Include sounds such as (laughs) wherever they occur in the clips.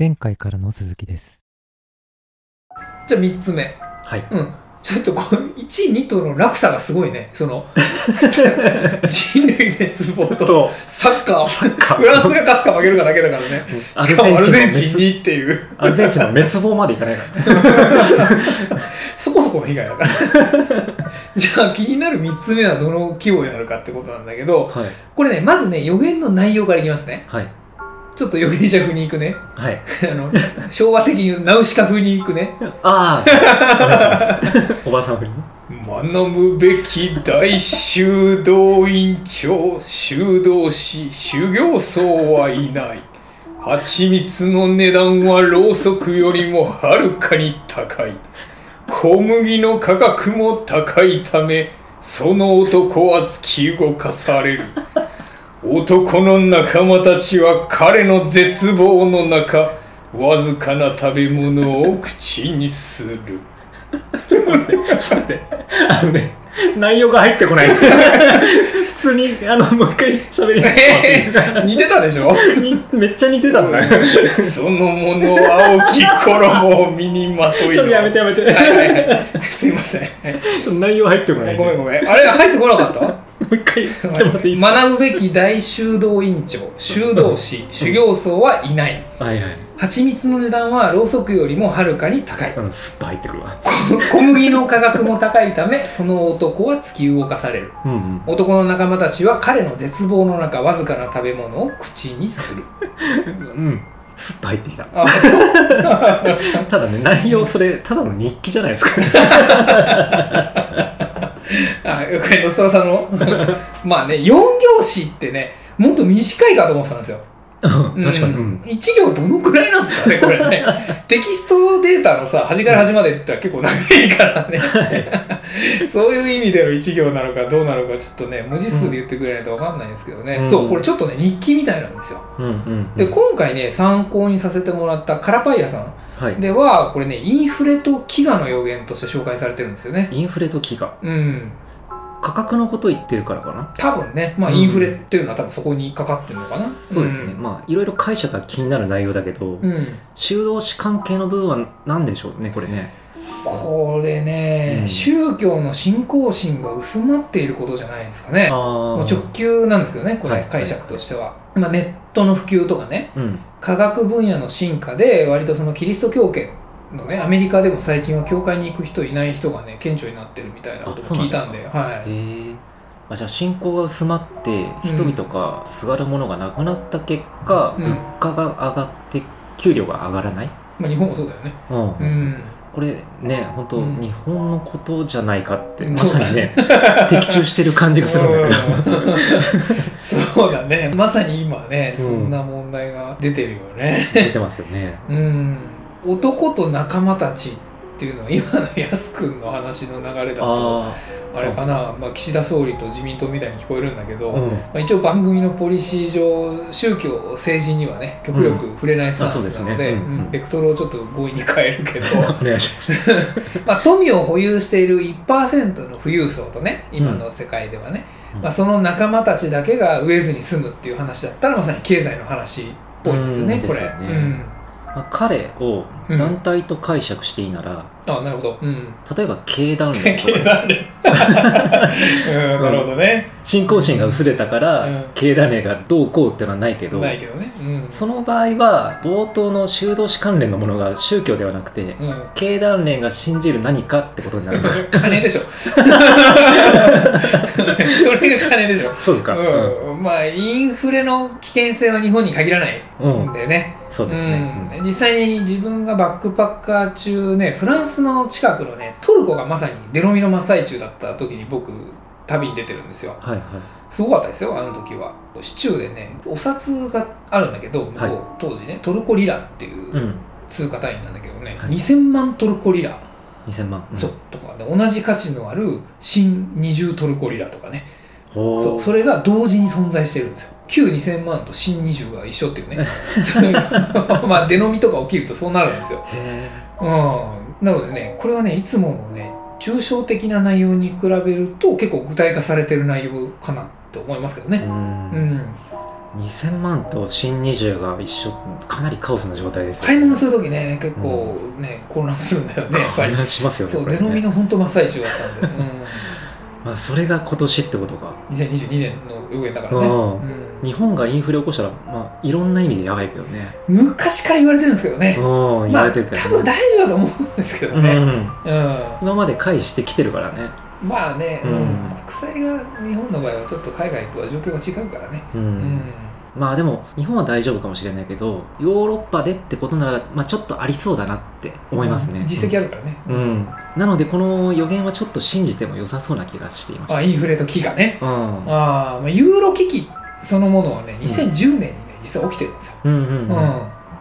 前回からの続きです。じゃあ3つ目。はい。うん。ちょっとこの1、2との落差がすごいね。その、(laughs) 人類滅亡とと、サッカー。サッカーフランスが勝つか負けるかだけだからね。アしかもアルゼンチンにっていう、アルゼンチンの滅亡までいかないからね。(laughs) そこそこの被害だから。(laughs) じゃあ気になる3つ目はどの規模になるかってことなんだけど、はい。これね、まずね、予言の内容からいきますね。はい。ちょっと予言者風に行くね。はい。あの、昭和的にナウシカ風に行くね。ああ、お願いします。おばさんふりね。学ぶべき大修道院長修道士修行僧はいない蜂蜜の値段はろうそくよりもはるかに高い小麦の価格も高いためその男は突き動かされる男の仲間たちは彼の絶望の中わずかな食べ物を口にするちょっと待って。あのね、内容が入ってこない。普通に、あの、もう一回喋りえー似てたでしょ？にめっちゃ似てたんだね。そのもの青き衣を身にまといちょっとやめてやめて。はいはいはいすいません、内容入ってこない。ごめんごめんあれ入ってこなかった？もう一回言ってもらっていいですか？学ぶべき大修道院長 (laughs) 修道士修行僧はいないはいはい。蜂蜜の値段はろうそくよりもはるかに高いうん、スッと入ってくるわ。小麦の価格も高いためその男は突き動かされるうんうん。男の仲間たちは彼の絶望の中わずかな食べ物を口にする (laughs) うん。スッと入ってきた。あ (laughs) ただね、内容それ、ただの日記じゃないですか。あ、よく野沢さんの (laughs) まあね、4行詞ってね、もっと短いかと思ってたんですよ。確かに。ううんん。1行どのくらいなんですかね、これね。(laughs) テキストデータのさ、端から端までって結構長いからね。(laughs) そういう意味での1行なのかどうなのか、ちょっとね、文字数で言ってくれないと分かんないんですけどね。うんそう、これちょっとね、日記みたいなんですよ。うんうん。で、今回ね、参考にさせてもらったカラパイヤさんはい。では、これね、インフレと飢餓の予言として紹介されてるんですよね。インフレと飢餓。うん。価格のこと言ってるからかな？多分ね、まあ、うんインフレっていうのは多分そこにかかってるのかな。そうですね。まあ、いろいろ解釈が気になる内容だけど、うん。うん。修道士関係の部分は何でしょうね、これね。これね、うん宗教の信仰心が薄まっていることじゃないですかね。あもうあ。直球なんですけどね、こはいれ解釈としては。まあ、ネットの普及とかね、うん。科学分野の進化で、割とそのキリスト教圏のね、アメリカでも最近は教会に行く人いない人がね、顕著になってるみたいなこともあそうなんですか。聞いたんで、はい。へえ。あじゃあ信仰が薄まって人々がすがるものがなくなった結果、うん。物価が上がって給料が上がらない、まあ、日本もそうだよね。うん。うん。これね本当、うん。日本のことじゃないかって、うん。まさにね。的中してる感じがするんだけど、うん。そうだね。まさに今ねうん。そんな問題が出てるよね。出てますよね。うん男と仲間たちっていうのは今のやすくんの話の流れだとああれかな、まあ、岸田総理と自民党みたいに聞こえるんだけど、あうん。まあ、一応番組のポリシー上宗教政治にはね極力触れないスタンスなので,、ベクトルをちょっと強引に変えるけど。(laughs) お願いします。(laughs) まあ富を保有している1%の富裕層とね今の世界ではね、うん。まあ、その仲間たちだけが飢えずに済むっていう話だったらまさに経済の話っぽいんですよね、これ。うんですよね。うんまあ、彼を団体と解釈していいなら、あなるほど。うん。例えば経団連 (laughs) 経団連。うん、(laughs) なるほどね。信仰心が薄れたから、うん経団連がどうこうってのはないけどないけどね。うん。その場合は冒頭の修道士関連のものが宗教ではなくてうん。経団連が信じる何かってことになる (laughs) 金でしょ。それが金でしょ。そうか、うん。まあ、インフレの危険性は日本に限らないうんんでね。そうですね、うん、実際に自分がバックパッカー中ねフランスの近くのねトルコがまさに出飲みの真っ最中だった時に僕旅に出てるんですよ。はいはい。すごかったですよあの時は。市中でねお札があるんだけど、向こうはい当時ねトルコリラっていううん。通貨単位なんだけどね、はい。2000万トルコリラ、2000万、うん。そう。とかで同じ価値のある新20トルコリラとかねそうそれが同時に存在してるんですよ。旧2000万と新20が一緒っていうね。(laughs) それがまあ出飲みとか起きるとそうなるんですよ。へうん、なのでねこれはねいつものね抽象的な内容に比べると結構具体化されてる内容かなと思いますけどね。えううん。ん2000万と新20が一緒かなりカオスな状態ですよ買い物する時ね結構ね、混乱するんだよねやっぱり。混乱しますよねそうね。出飲みの本当真っ最中だったんで、まあ、それが今年ってことか。うん、2022年の予言だからね、うん。うん。日本がインフレ起こしたら、まあ、いろんな意味でやばいけどね。昔から言われてるんですけどね、うん言まあわれてるけど、多分大丈夫だと思うんですけどね、うん。うん。今まで返してきてるからね。まあね、うん。うん。国債が日本の場合はちょっと海外とは状況が違うからね、うん、うんまあでも日本は大丈夫かもしれないけどヨーロッパでってことなら、まあ、ちょっとありそうだなって思いますね、実績あるからね、うん、なのでこの予言はちょっと信じても良さそうな気がしていました。あインフレと危機がね。うん。あー、まあ、ユーロ危機そのものはね2010年にね実は起きてるんですよ、うんうんうん。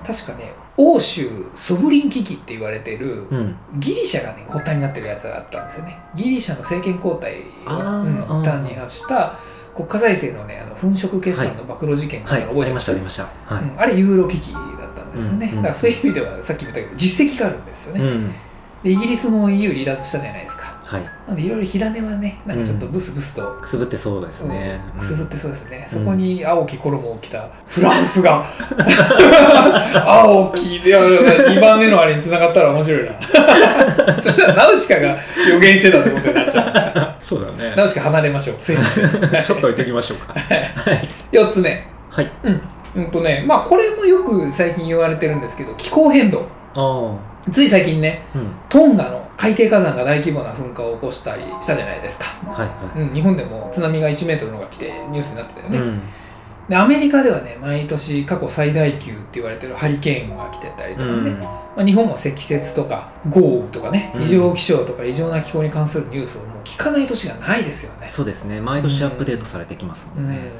確かね欧州ソブリン危機って言われてるうん。うんギリシャがね発端になってるやつがあったんですよね。ギリシャの政権交代を、うん、に発した国家財政のねあの粉飾決算の暴露事件があはい覚えてま、したありました。はい、うん。あれユーロ危機だったんですよね、うんうん。だからそういう意味ではさっきも言ったけど実績があるんですよね、うん。でイギリスも EU 離脱したじゃないですか。はい。なのでいろいろ火種はねなんかちょっとブスブスと。くすぶってそうですね、くすぶってそうですね、うん。そこに青き衣を着たフランスが。(laughs) 青きいや2番目のあれに繋がったら面白いな。(laughs) そしたらナウシカが予言してたってことになっちゃうそうだね。ナウシカ離れましょう。(laughs) すいません。ちょっと置いておきましょうか。はい。4つ目。はい。うん。とねまあこれもよく最近言われてるんですけど気候変動。つい最近ねうん。トンガの海底火山が大規模な噴火を起こしたりしたじゃないですか、はいはうん、日本でも津波が1メートルのが来てニュースになってたよい、ね、うん。でアメリカではね毎年過去最大級って言われてるハリケーンが来てたりとかね、うん。まあ、日本も積雪とか豪雨とかねうん。異常気象とか異常な気候に関するニュースをもう聞かない年がないですよね。そうですね。毎年アップデートされてきますもうん。んね、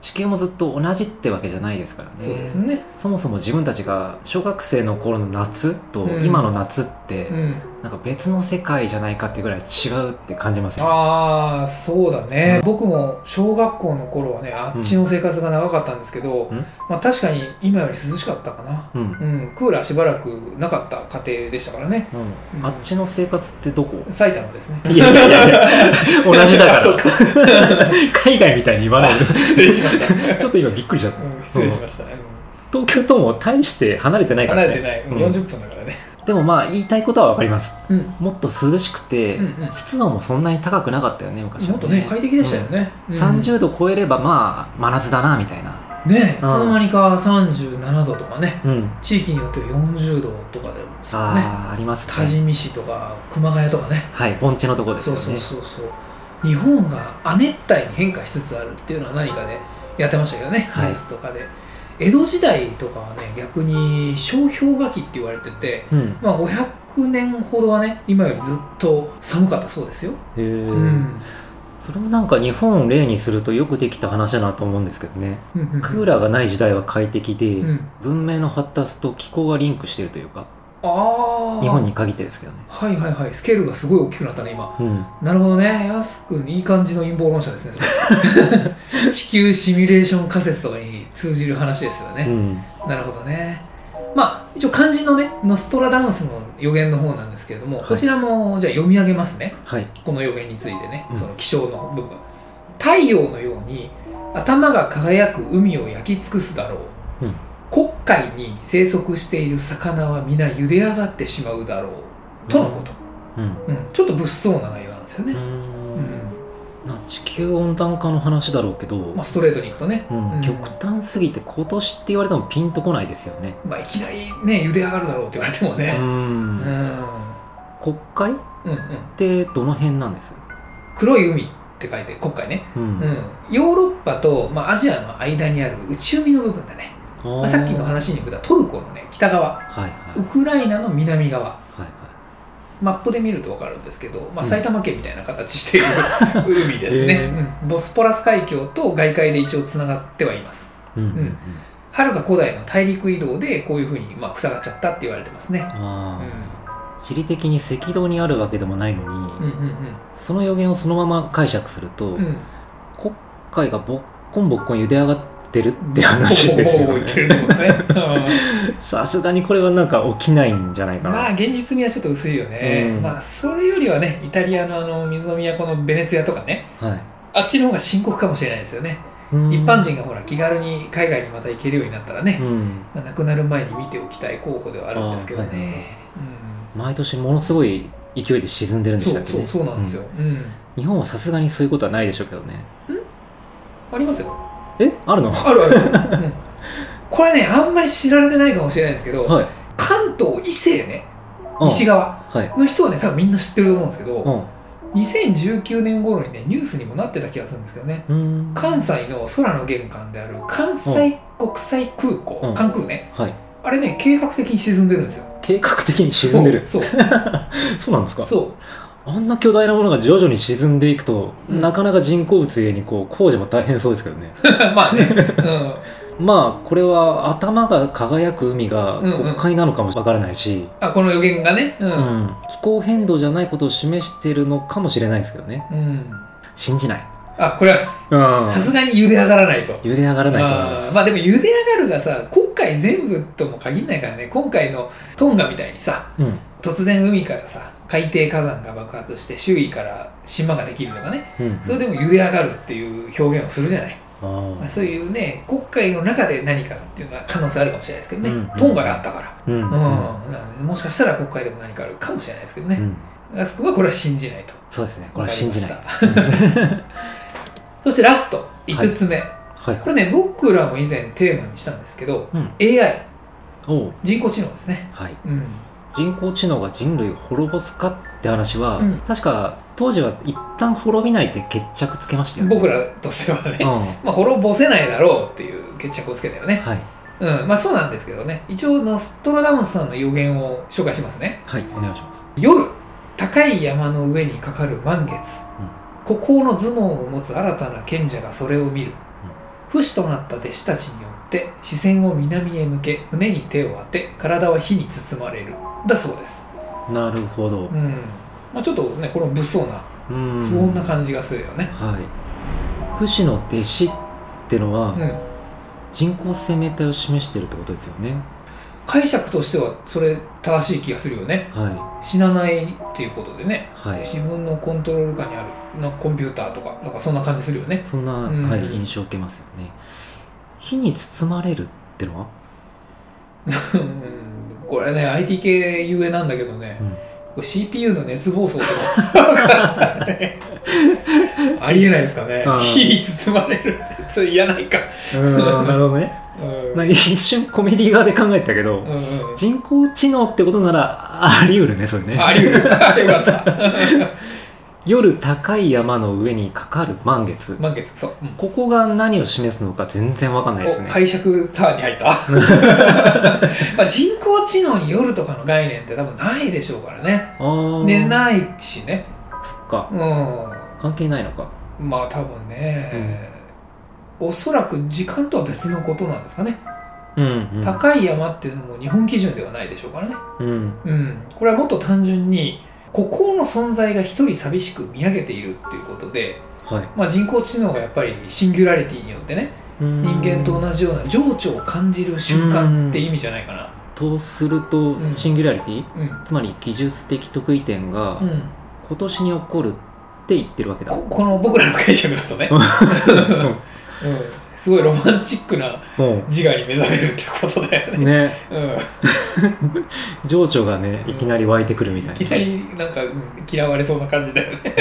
地球もずっと同じってわけじゃないですからね。そうですね。そもそも自分たちが小学生の頃の夏とうん。今の夏ってうん、なんか別の世界じゃないかってぐらい違うって感じますよああそうだね、僕も小学校の頃はねあっちの生活が長かったんですけど、うん。まあ、確かに今より涼しかったかな、うん、うん、クーラーしばらくなかった家庭でしたからね。うん、あっちの生活ってどこ？埼玉ですね。いやいやいやいや (laughs) 同じだから。海外みたいに言わないで失礼しました、(laughs) ちょっと今びっくりしちゃった。うん、失礼しました、うん。東京とも大して離れてないからね。離れてない、うん。うん40分だからね、でもまあ言いたいことは分かります。うん、もっと涼しくて、うんうん。湿度もそんなに高くなかったよね昔はもっとね快適でしたよね、うん。30度超えればまあ真夏だなみたいな。ねいつうん。の間にか37度とかね。うん。地域によっては40度とかでもそうね。あああります多治見市とか熊谷とかね。はい盆地のとこですそうよねそうそうそう。日本が亜熱帯に変化しつつあるっていうのは何かでやってましたけどね、はい。ニュースとかで江戸時代とかはね逆に小氷河期って言われててうん。まあ500年ほどはね今よりずっと寒かったそうですよ、へえ、うん。それもなんか日本を例にするとよくできた話だなと思うんですけどね。クーラーがない時代は快適で、うん。文明の発達と気候がリンクしてるというかああ日本に限ってですけどね。はいはいはい。スケールがすごい大きくなったね今。うん。なるほどね。安くんいい感じの陰謀論者ですね (laughs) 地球シミュレーション仮説とかに通じる話ですよね、うん。なるほどね。まあ一応漢字のねノストラダムスの予言の方なんですけれども、はい。こちらもじゃあ読み上げますね。はい。この予言についてね、うん。その気象の部分。太陽のように頭が輝く海を焼き尽くすだろう、うん黒海に生息している魚は皆茹で上がってしまうだろうとのこと、うん。うん。ちょっと物騒な内容なんですよね、ううん。地球温暖化の話だろうけど、まあ、ストレートにいくとね、うん。うん。極端すぎて今年って言われてもピンとこないですよね。まあ、いきなりね茹で上がるだろうって言われてもうね、ん。うん。国海っうんうん、てどの辺なんです？黒い海って書いて黒海ね、うん。うん、ヨーロッパと、まあ、アジアの間にある内海の部分だね、あまあ、さっきの話に出たトルコのね北側。はいはい。ウクライナの南側。はいはい。マップで見ると分かるんですけど、まあ、うん。埼玉県みたいな形している海ですね、へー。うん。ボスポラス海峡と外海で一応つながってはいます。うんうんうん。はるか古代の大陸移動でこういうふうにまあ塞がっちゃったって言われてますね。地理的に赤道にあるわけでもないのに、んうんうん。その予言をそのまま解釈すると、うん。うん国会がぼっこんぼっこん茹で上がってるって話ですよね。さすがにこれはなんか起きないんじゃないうんかな、まあ現実味はちょっと薄いよね、うん。まあそれよりはねイタリアのあの水の都のベネツィアとかね。はい。あっちの方が深刻かもしれないですよね、うん。一般人がほら気軽に海外にまた行けるようになったらね、うん。まあ、亡くなる前に見ておきたい候補ではあるんですけどね、はい毎年ものすごい勢いで沈んでるうんん、でしたっけ、ね、そうそうそうなんですよ、うん。うん。日本はさすがにそういうことはないでしょうけどね。ありますよえ？あるの？あるある、(laughs) うん、これねあんまり知られてないかもしれないんですけど、はい。関東伊勢ね。うん。西側はい。の人はね多分みんな知ってると思うんですけど、うん。2019年頃にねニュースにもなってた気がするんですけどね。うん。関西の空の玄関である関西国際空港、うん。関空ね。はい。あれね計画的に沈んでるんですよ。計画的に沈んでる。そう。そう (laughs) なんですか？そうあんな巨大なものが徐々に沈んでいくと、うん。なかなか人工物にこう工事も大変そうですけどね。(laughs) まあね、うん、(laughs) まあこれは頭が輝く海がうんうん。国会なのかもわからないし、あこの予言がね。うん、うん。気候変動じゃないことを示しているのかもしれないですけどね。うん。信じない。あこれはうん。さすがに茹で上がらないと、茹で上がらないと思います。まあでも茹で上がるがさ今回全部とも限らないからね。今回のトンガみたいにさうん。突然海からさ海底火山が爆発して周囲から島ができるとかね。うん。それでも茹で上がるっていう表現をするじゃない、あまあ、そういうね国会の中で何かっていうのは可能性あるかもしれないですけどね、うんトンガであったから、ーうん。うん。なのでもしかしたら国会でも何かあるかもしれないですけどね、うん。あそこはこれは信じないと。そうですね。これは信じない。(laughs) そしてラスト5つ目、はい。これね僕らも以前テーマにしたんですけどうん。AI 人工知能ですね、はい。うん、人工知能が人類を滅ぼすかって話は、うん。確か当時は一旦滅びないって決着つけましたよね。僕らとしてはね、うん。まあ、滅ぼせないだろうっていう決着をつけたよね、はい。うん。まあ、そうなんですけどね。一応ノストラダムスさんの予言を紹介しますね。はいお願いします。夜高い山の上にかかる満月、孤高の頭脳を持つ新たな賢者がそれを見る、不死となった弟子たちにて視線を南へ向け胸に手を当て体は火に包まれる。だそうです。なるほど。うん。まあ、ちょっとねこれも物騒なうん。不穏な感じがするよね。はい。不死の弟子ってのは、うん、人工生命体を示してるってことですよね。解釈としてはそれ正しい気がするよね。は死なないっていうことでね。いはい。自分のコントロール下にあるのコンピューターとかなんかそんな感じするよね。そんな、うん。はい、印象を受けますよね火に包まれるってのは？う (laughs) んこれね IT 系ゆえなんだけどね、うん。CPU の熱暴走とか (laughs) ありえないですかね。うん。火に包まれるってそれ嫌ないか。うんなるほどね。(laughs) うん。一瞬コメディ側で考えたけど、うんうん。人工知能ってことならあり得るねそれね。あり得る。あよかった夜高い山の上にかかる満月。満月そう、うん。ここが何を示すのか全然わかんないですね。お解釈ターンに入った。(laughs) まあ人工知能に夜とかの概念って多分ないでしょうからね。あー。寝ないしね。そっか。うん。関係ないのか。まあ多分ね、おそらく時間とは別のことなんですかね、うんうん。高い山っていうのも日本基準ではないでしょうからね。うん。うん。これはもっと単純に孤高の存在が一人寂しく見上げているっていうことで、はい。まあ、人工知能がやっぱりシンギュラリティによってね人間と同じような情緒を感じる瞬間って意味じゃないかな。とすると、うん。シンギュラリティ？うん。つまり技術的得意点がうん。今年に起こるって言ってるわけだ、ここの僕らの解釈だとね、う (laughs) んうん、すごいロマンチックなも自我に目覚めるってことだようね。ね。うん。情緒がねいきなり湧いてくるみたいな。いきなりなんか、うん嫌われそうな感じだよね。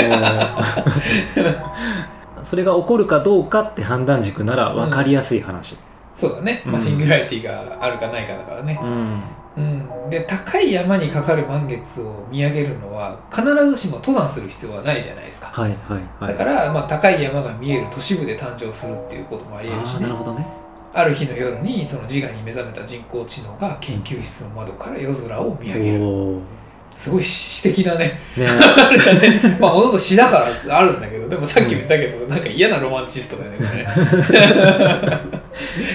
う。ん (laughs) それが起こるかどうかって判断軸なら分かりやすい話、そうだね、まあ、うんシンギュラリティがあるかないかだからね、うんうん。で高い山にかかる満月を見上げるのは必ずしも登山する必要はないじゃないですか、はいはいはい。だから、まあ、高い山が見える都市部で誕生するっていうこともありえるしね。なるほどね。ある日の夜にその自我に目覚めた人工知能が研究室の窓から夜空を見上げる。おーすごい詩的なね。ね。(laughs) あれだねまあもともと詩だからあるんだけどでもさっきも言ったけど、なんか嫌なロマンチストだよね (laughs)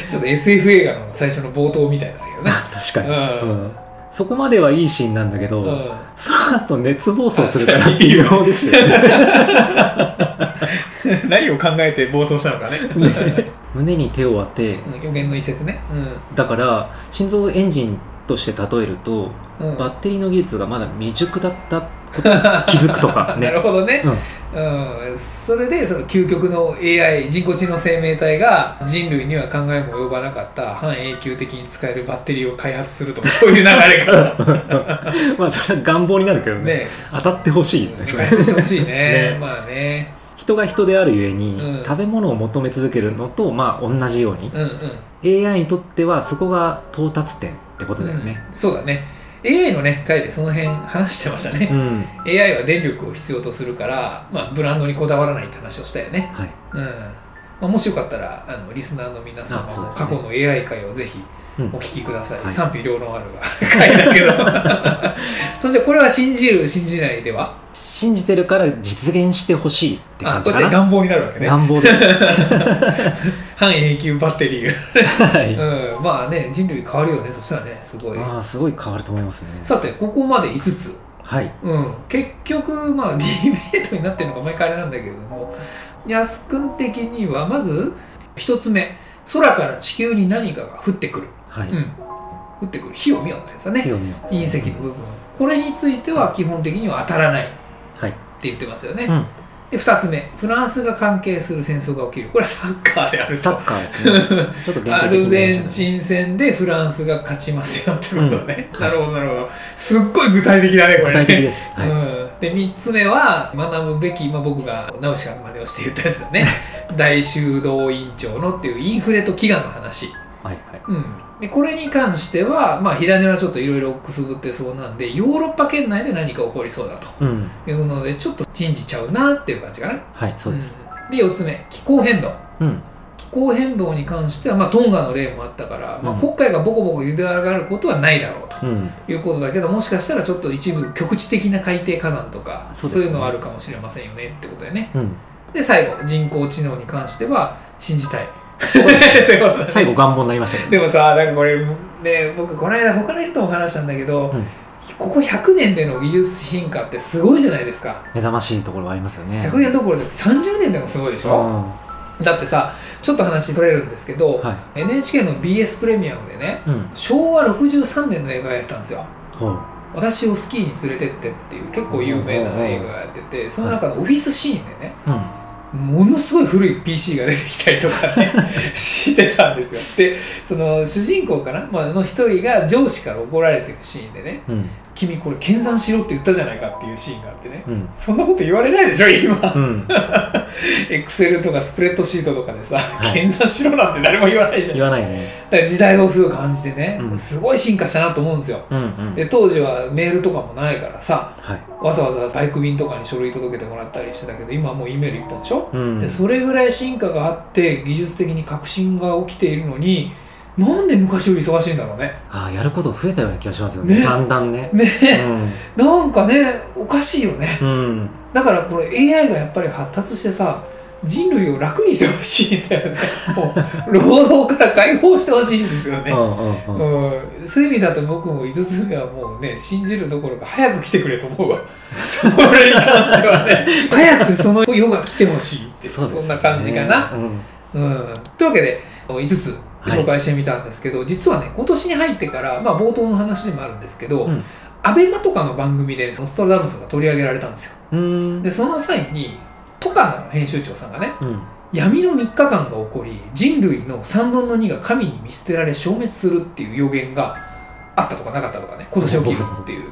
ちょっと SF 映画の最初の冒頭みたいなんだけどね。確かに、うん。うん。そこまではいいシーンなんだけど、うん。その後熱暴走するから微妙ですよね。(laughs) 何を考えて暴走したのかね。胸に手を当てうん。予言の一節ね。だから心臓エンジンとして例えると、うん、うんバッテリーの技術がまだ未熟だったことに気づくとかね。(laughs) なるほどね、うん。うん、それでその究極の AI 人工知能生命体が人類には考えも及ばなかった半永久的に使えるバッテリーを開発するとかそういう流れから (laughs) まあそれは願望になるけどね。ね。当たってほしいよね。開発してほしいね。(laughs) ね。まあね。人が人であるゆえに、うん。食べ物を求め続けるのとまあ同じように、うんうん。AI にとってはそこが到達点ってことだよね。うん。そうだね。AI のね回でその辺話してましたね。う、ん、AI は電力を必要とするから、まあ、ブランドにこだわらないって話をしたよね。はい。うん。まあ、もしよかったらあのリスナーの皆様も過去の AI 回をぜひうんお聞きください、はい。賛否両論あるが。(laughs) 回だけど。(laughs) それじゃこれは信じる信じないでは？信じてるから実現してほしいってあ感じかな。こっちは願望になるわけね。願望です。(laughs) 半永久バッテリー、はい、うん、まあね人類変わるよね。そしたらねすごい。ああすごい変わると思いますね。さてここまで5つ。はい。うん、結局、まあ、ディベートになってるのが毎回あれなんだけれども、安君的には、まず、一つ目、空から地球に何かが降ってくる。はい、うん。降ってくる。火を見ようのやつだね。火を見よう隕石の部分。これについては基本的には当たらないってはい、言ってますよね。うん、で、二つ目、フランスが関係する戦争が起きる。これはサッカーであるとサッ。カーですね (laughs) アルゼンンチン戦でフランスが勝ちますよってことね。うんなるほど、なるほど。すっごい具体的だね、これね。具体的です、はいうん、で3つ目は学ぶべき今僕がナウシカの真似をして言ったやつだね (laughs) 大修道院長のっていうインフレと祈願の話、はいはいうん、でこれに関しては、まあ、火種はちょっといろいろくすぶってそうなんでヨーロッパ圏内で何か起こりそうだとうん。いうのでちょっと信じちゃうなっていう感じかな。はいそうです、ん。で4つ目気候変動。うん。気候変動に関しては、まあ、トンガの例もあったから、まあ、うん。国会がボコボコ茹で上がることはないだろうとうん。いうことだけどもしかしたらちょっと一部局地的な海底火山とかそうね。いうのはあるかもしれませんよねってことだよね。うん。で最後人工知能に関しては信じたい (laughs) (laughs) 最後願望になりましたけど。でもさなんかこれね僕この間他の人とも話したんだけど、うん。ここ100年での技術進化ってすごいじゃないですか。目覚ましいところはありますよね。100年どころじゃなくて30年でもすごいでしょ、はだってさちょっと話それるんですけど、はい。NHK の BS プレミアムでねうん。昭和63年の映画やったんですよ。私をスキーに連れてってっていう結構有名な映画がやっててその中のオフィスシーンでねうんものすごい古い PC が出てきたりとかね (laughs) してたんですよ。でその主人公かな、まあ、の一人が上司から怒られてるシーンでね。うん「君これ検算しろって言ったじゃないか」っていうシーンがあってね。うん。そんなこと言われないでしょ今。うん。エクセルとかスプレッドシートとかでさ、い。検算しろなんて誰も言わないじゃん。言わないね。だから時代をすごい感じてね、うん。すごい進化したなと思うんですよ。うんうん。で当時はメールとかもないからさはい。わざわざバイク便とかに書類届けてもらったりしてたけど今はもう E メール一本でしょ、うん。でそれぐらい進化があって技術的に革新が起きているのになんで昔より忙しいんだろうね。ああやること増えたような気がしますよね。ね。だんだんね。ね。うん。なんかねおかしいよね。うん。だからこれ AI がやっぱり発達してさ人類を楽にしてほしいんだよね。(laughs) 労働から解放してほしいんですよね。うんうんうん。うん、そういう意味だと僕も5つ目はもうね信じるどころか早く来てくれと思うわ。(laughs) それに関してはね。(laughs) 早くその世が来てほしいってそ,、んな感じかな、うん。うん、というわけで5つ紹介してみたんですけど、実はね今年に入ってから、まあ、冒頭の話でもあるんですけど、うん。アベマとかの番組でノストラダムスが取り上げられたんですよ。うん。でその際にトカナの編集長さんがねうん。闇の3日間が起こり人類の3分の2が神に見捨てられ消滅するっていう予言があったとかなかったとかね今年起きるっていう。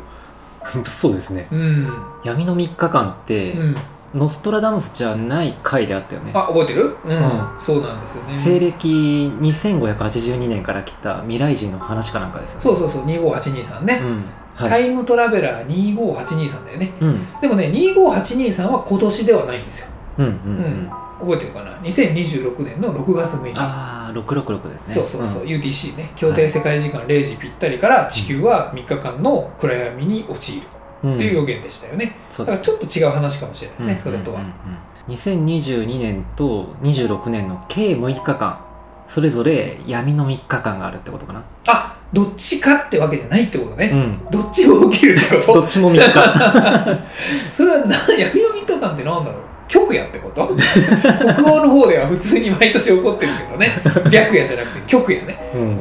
(laughs) そうですね。うん。闇の3日間って、うんノストラダムスじゃない回であったよね。あ覚えてる？うん、ん。そうなんですよね。西暦2582年から来た未来人の話かなんかですよね。そうそうそう。25823ね、うん。はい。タイムトラベラー25823だよね。うん。でもね25823は今年ではないんですよ。うんうんううん。ん覚えてるかな？2026年の6月6日。ああ666ですね。そうそうそう、ん。UTC ね。協定世界時間0時ぴったりから地球は3日間の暗闇に陥るっていう予言でしたよね、そうだからちょっと違う話かもしれないですね、それとは、うんうんうん。2022年と26年の計6日間。それぞれ闇の3日間があるってことかな。あどっちかってわけじゃないってことね、うん。どっちも起きるってこどとっちも3日。(laughs) それはな闇の3日間ってなんだろう。極夜ってこと？北欧の方では普通に毎年起こってるけどね。白夜じゃなくて極夜ね、ううんん、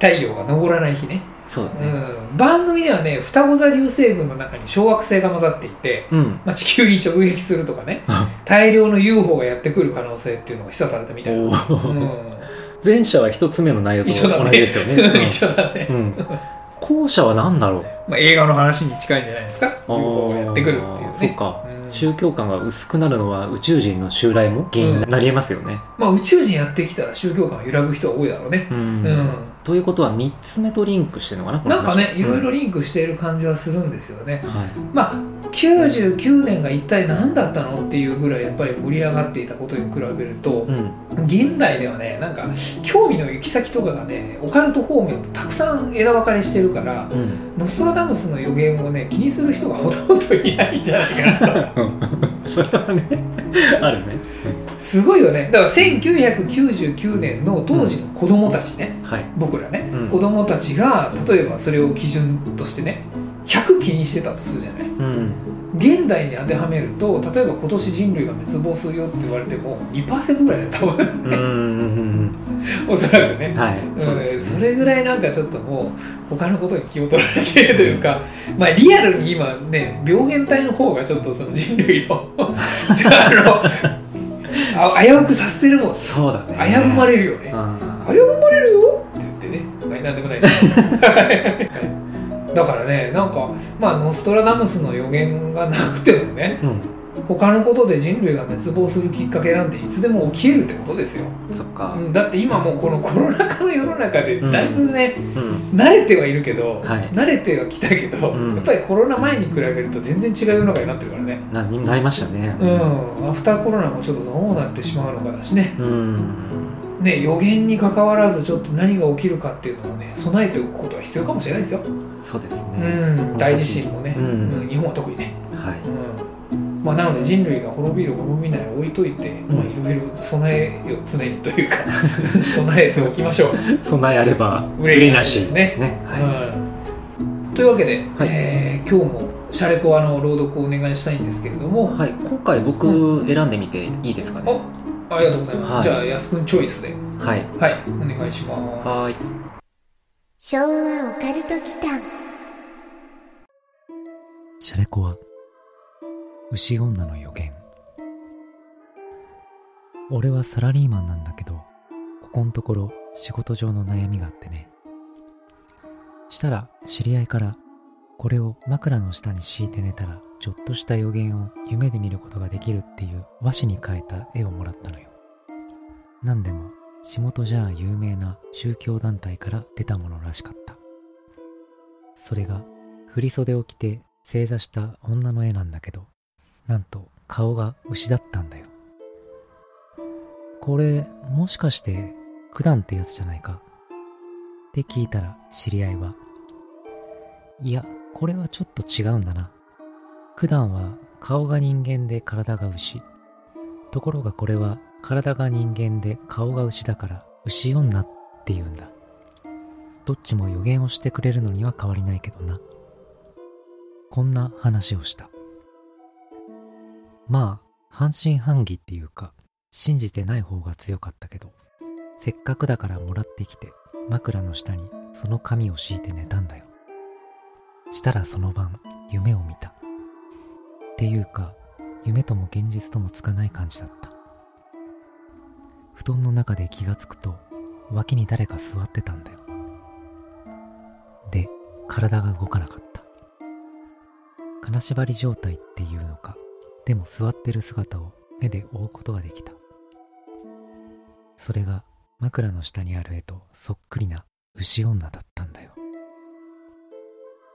太陽が昇らない日ね、そうだね。うん、番組ではね双子座流星群の中に小惑星が混ざっていて、うん。まあ、地球に直撃するとかね (laughs) 大量の UFO がやってくる可能性っていうのが示唆されたみたいでうん、前者は一つ目の内容と同じですよね。一緒だね、後者は何だろう？まあ、映画の話に近いんじゃないですか？UFO がやってくるっていうね。そうん。宗教観が薄くなるのは宇宙人の襲来も原因になり得ますよね。まあ宇宙人やってきたら宗教観が揺らぐ人が多いだろうね。うん、うんということは3つ目とリンクしてるのかななんかねいろいろうんリンクしている感じはするんですよね、はい。まあ99年が一体何だったのっていうぐらいやっぱり盛り上がっていたことに比べるとうん。現代ではねなんか興味の行き先とかがねオカルト方面もたくさん枝分かれしてるからうん。ノストラダムスの予言をね気にする人がほとんどいないんじゃないかなと。(laughs) それはねあるねすごいよね。だから1999年の当時の子供たちね、はい。僕らね、うん。子供たちが例えばそれを基準としてね100気にしてたとするじゃない。うん。現代に当てはめると例えば今年人類が滅亡するよって言われても2%ぐらいだよ多分。うんうんうんおそらくね、はいそううんそれぐらいなんかちょっともう他のことに気を取られてるというか、まあリアルに今ね病原体の方がちょっとその人類の (laughs) あのあ危うくさせてるもん。そうだね。危ぶまれるよね。うん。危ぶまれるよ？って言ってね。はいなんでもないです。(laughs) だからねなんかまあノストラダムスの予言がなくてもね。うん他のことで人類が滅亡するきっかけなんていつでも起きえるってことですよ、そっか。うんだって今もうこのコロナ禍の世の中でだいぶね、うん。慣れてはいるけど、はい。慣れてはきたけど、うん。やっぱりコロナ前に比べると全然違う世の中になってるからね。なになりましたね。うん。アフターコロナもちょっとどうなってしまうのかだしね。うん。ね予言に関わらずちょっと何が起きるかっていうのをね備えておくことは必要かもしれないですよ、そうですね。うん、大地震もね、うん。うん。日本は特にね、はい。うんまあ、なので人類が滅びる滅びないを置いといて、まあ、いろいろ備えよ常にというか (laughs) 備えておきましょう。備えあれば憂いなしですね。はうんというわけで、はい。えー今日もシャレコアの朗読をお願いしたいんですけれども、い、はい、今回僕選んでみていいですかね？あありがとうございます、はい。じゃあ安くんチョイスで。はい。はい。お願いします。はーい。昭和オカルト祈間。シャレコは牛女の予言。俺はサラリーマンなんだけどここんところ仕事上の悩みがあってね。したら知り合いからこれを枕の下に敷いて寝たらちょっとした予言を夢で見ることができるっていう和紙に描いた絵をもらったのよ。なんでも地元じゃ有名な宗教団体から出たものらしかった。それが振袖を着て正座した女の絵なんだけどなんと顔が牛だったんだよ。これもしかして九段ってやつじゃないか？って聞いたら知り合いはいやこれはちょっと違うんだな。九段は顔が人間で体が牛。ところがこれは体が人間で顔が牛だから牛女って言うんだ。どっちも予言をしてくれるのには変わりないけどな。こんな話をした。まあ半信半疑っていうか信じてない方が強かったけどせっかくだからもらってきて枕の下にその紙を敷いて寝たんだよ。したらその晩夢を見た。っていうか夢とも現実ともつかない感じだった。布団の中で気がつくと脇に誰か座ってたんだよ。で体が動かなかった。金縛り状態っていうのかでも座ってる姿を目で追うことができた。それが枕の下にある絵とそっくりな牛女だったんだよ。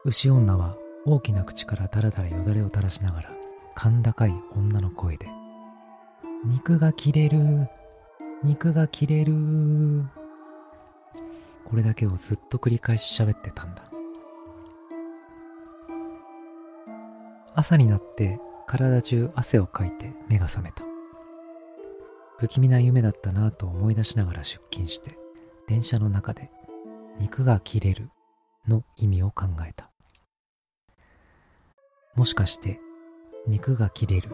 牛女は大きな口からだらだらよだれを垂らしながら甲高い女の声で「肉が切れる肉が切れる」これだけをずっと繰り返し喋ってたんだ。朝になって体中汗をかいて目が覚めた。不気味な夢だったなぁと思い出しながら出勤して、電車の中で肉が切れるの意味を考えた。もしかして肉が切れる、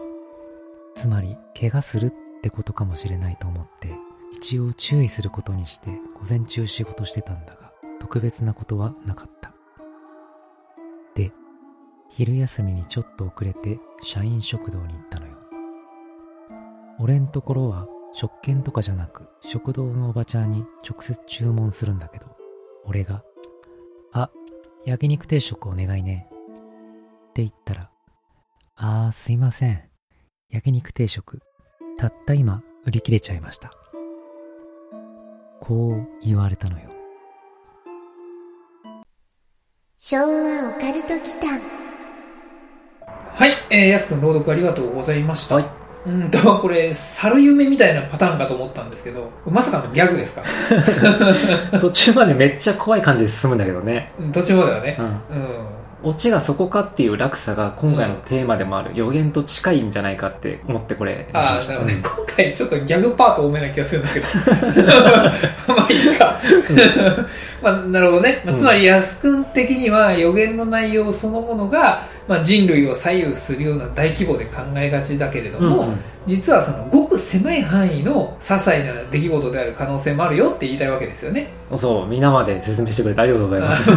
つまり怪我するってことかもしれないと思って、一応注意することにして午前中仕事してたんだが、特別なことはなかった。昼休みにちょっと遅れて社員食堂に行ったのよ。俺んところは食券とかじゃなく食堂のおばちゃんに直接注文するんだけど、俺が、あ、焼肉定食お願いね。って言ったら、あーすいません。焼肉定食、たった今売り切れちゃいました。こう言われたのよ。昭和オカルト祈間はい、えー、やすくん朗読ありがとうございました。はいうんと、これ、猿夢みたいなパターンかと思ったんですけど、まさかのギャグですか？(laughs) 途中までめっちゃ怖い感じで進むんだけどね。うん途中まではねう。ん。うん。オチがそこかっていう落差が今回のテーマでもある予言と近いんじゃないかって思ってこれああ、なるほどね。今回ちょっとギャグパート多めな気がするんだけど。(laughs) まあいいか。まあ、なるほどね。まあ、うんつまり、安くん的には予言の内容そのものが、まあ、人類を左右するような大規模で考えがちだけれども、うんうん実はそのごく狭い範囲の些細な出来事である可能性もあるよって言いたいわけですよね。そう、皆まで説明してくれてありがとうございます。(laughs) (laughs)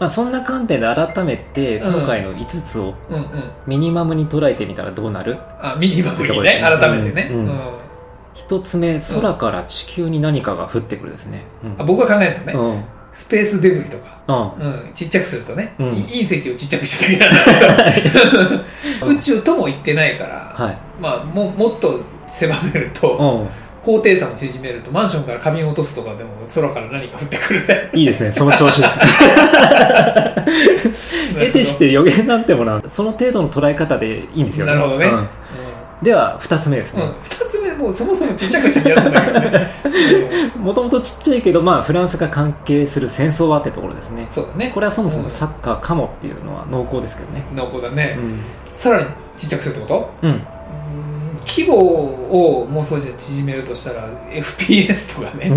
まあそんな観点で改めてうん今回の5つをうんうん。ミニマムに捉えてみたらどうなる？あ、ミニマムにね、改めてね。うんうんうん一つ目、空から地球に何かが降ってくるですね。あ僕が考えたのね、うん。スペースデブリとか、うん。うん、ちっちゃくするとね、うん。い隕石をちっちゃくした時宇宙とも言ってないから、はい。まあ、ももっと狭めると、うん。高低差を縮めるとマンションから花瓶を落とすとかでも空から何か降ってくるねいいですね、その調子です。(laughs) 得てして予言なんてものは、その程度の捉え方でいいんですよね。なるほどね、うんでは、二つ目ですねうんうん。二つ目もうそもそもちっちゃくした気がするんだけどね、う (laughs) んもともとちっちゃいけど、まあ、フランスが関係する戦争はってところですね。そうだねこれはそもそうんもサッカーかもっていうのは濃厚ですけどね。濃厚だね、うん。さらにちっちゃくするってこと？うん。規模をもう少し縮めるとしたら FPS とかね、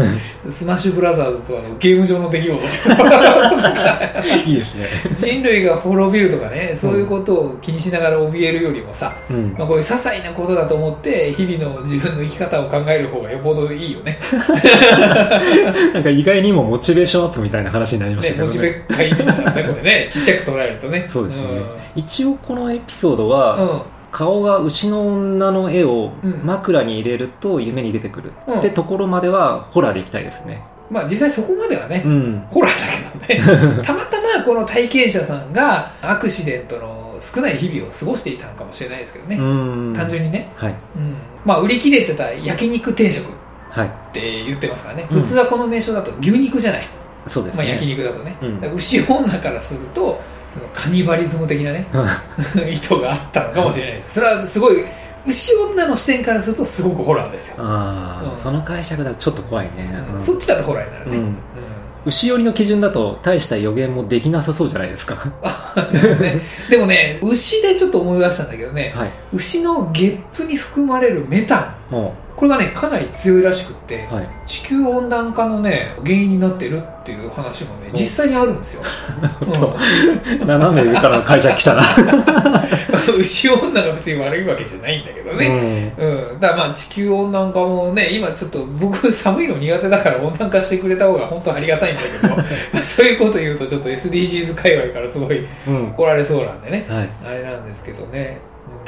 スマッシュブラザーズとかのゲーム上の出来事とか。いいですね。人類が滅びるとかねそういうことを気にしながら怯えるよりもさ、うん。まあ、こういう些細なことだと思って日々の自分の生き方を考える方がよっぽどいいよね。(laughs) なんか意外にもモチベーションアップみたいな話になりましたけどね。モチベね。会みたいなねこれね。ちっちゃく捉えるとね。そうですね。ん。一応このエピソードは、うん顔が牛の女の絵をうん枕に入れると夢に出てくる、うんってところまではホラーでいきたいですね。まあ実際そこまではね、うん。ホラーだけどね (laughs) たまたまこの体験者さんがアクシデントの少ない日々を過ごしていたのかもしれないですけどね、うん。単純にね、はい。うんまあ売り切れてた焼肉定食っはい。て言ってますからね、うん普通はこの名称だと牛肉じゃない、まあ、そうですね。焼肉だとね、うん牛女からするとそのカニバリズム的なね意図があったのかもしれないです。それはすごい牛女の視点からするとすごくホラーですよ、うん。その解釈だとちょっと怖いね。うん。そっちだとホラーになるね、うん。うん。牛寄りの基準だと大した予言もできなさそうじゃないですか。でもね牛でちょっと思い出したんだけどね、はい。牛のゲップに含まれるメタン。もこれがねかなり強いらしくって、う、はい。地球温暖化のね原因になってるっていう話もね実際にあるんですよ、(laughs) 斜め上からの解釈来たな。うん、牛女が別に悪いわけじゃないんだけどね、うんだからまあ地球温暖化もね今ちょっと僕寒いの苦手だから温暖化してくれた方が本当ありがたいんだけど (laughs) まあそういうこと言うとちょっと SDGs 界隈からすごいうん。うん。怒られそうなんでねはい。あれなんですけどね。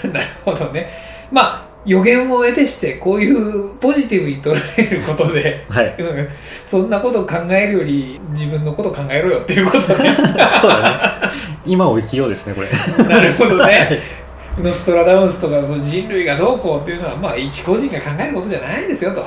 う (laughs) んなるほどね。まあ、予言を得てして、こういうポジティブに捉えることで、はい。うん、そんなことを考えるより自分のことを考えろよっていうことね。(laughs) そうだね。今を生きようですね、これ。なるほどね。ノストラダムスとかその人類がどうこうっていうのは、まあ、一個人が考えることじゃないですよと。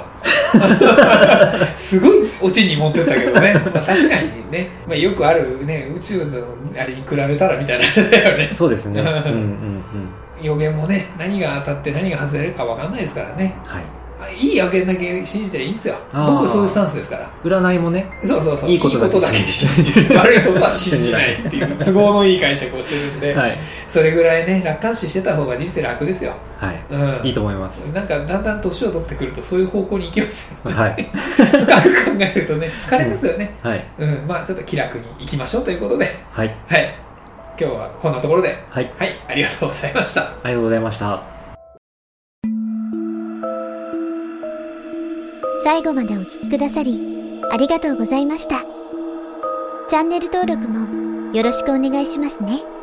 (laughs) すごいオチに持ってったけどね。(laughs) まあ、確かにね、まあ、よくあるね、宇宙のあれに比べたらみたいなあれだよね。そうですね。うんうんうん。予言もね何が当たって何が外れるか分かんないですからね、はい。いい予言だけ信じてりゃいいんですよ。僕はそういうスタンスですから。占いもね。そうそうそう。いいことだけ信じる。悪いことは信じないっていう都合のいい解釈をしてるんで、(laughs) はい。それぐらいね楽観視してた方が人生楽ですよ、はい。うん、いいと思います。なんかだんだん年を取ってくるとそういう方向に行きますよ、ね、はい。深く考えるとね疲れますよね、はい。うん。まあちょっと気楽に行きましょうということで。はい。はい今日はこんなところではいはいありがとうございましたありがとうございました最後までお聞きくださり、ありがとうございました。チャンネル登録もよろしくお願いしますね。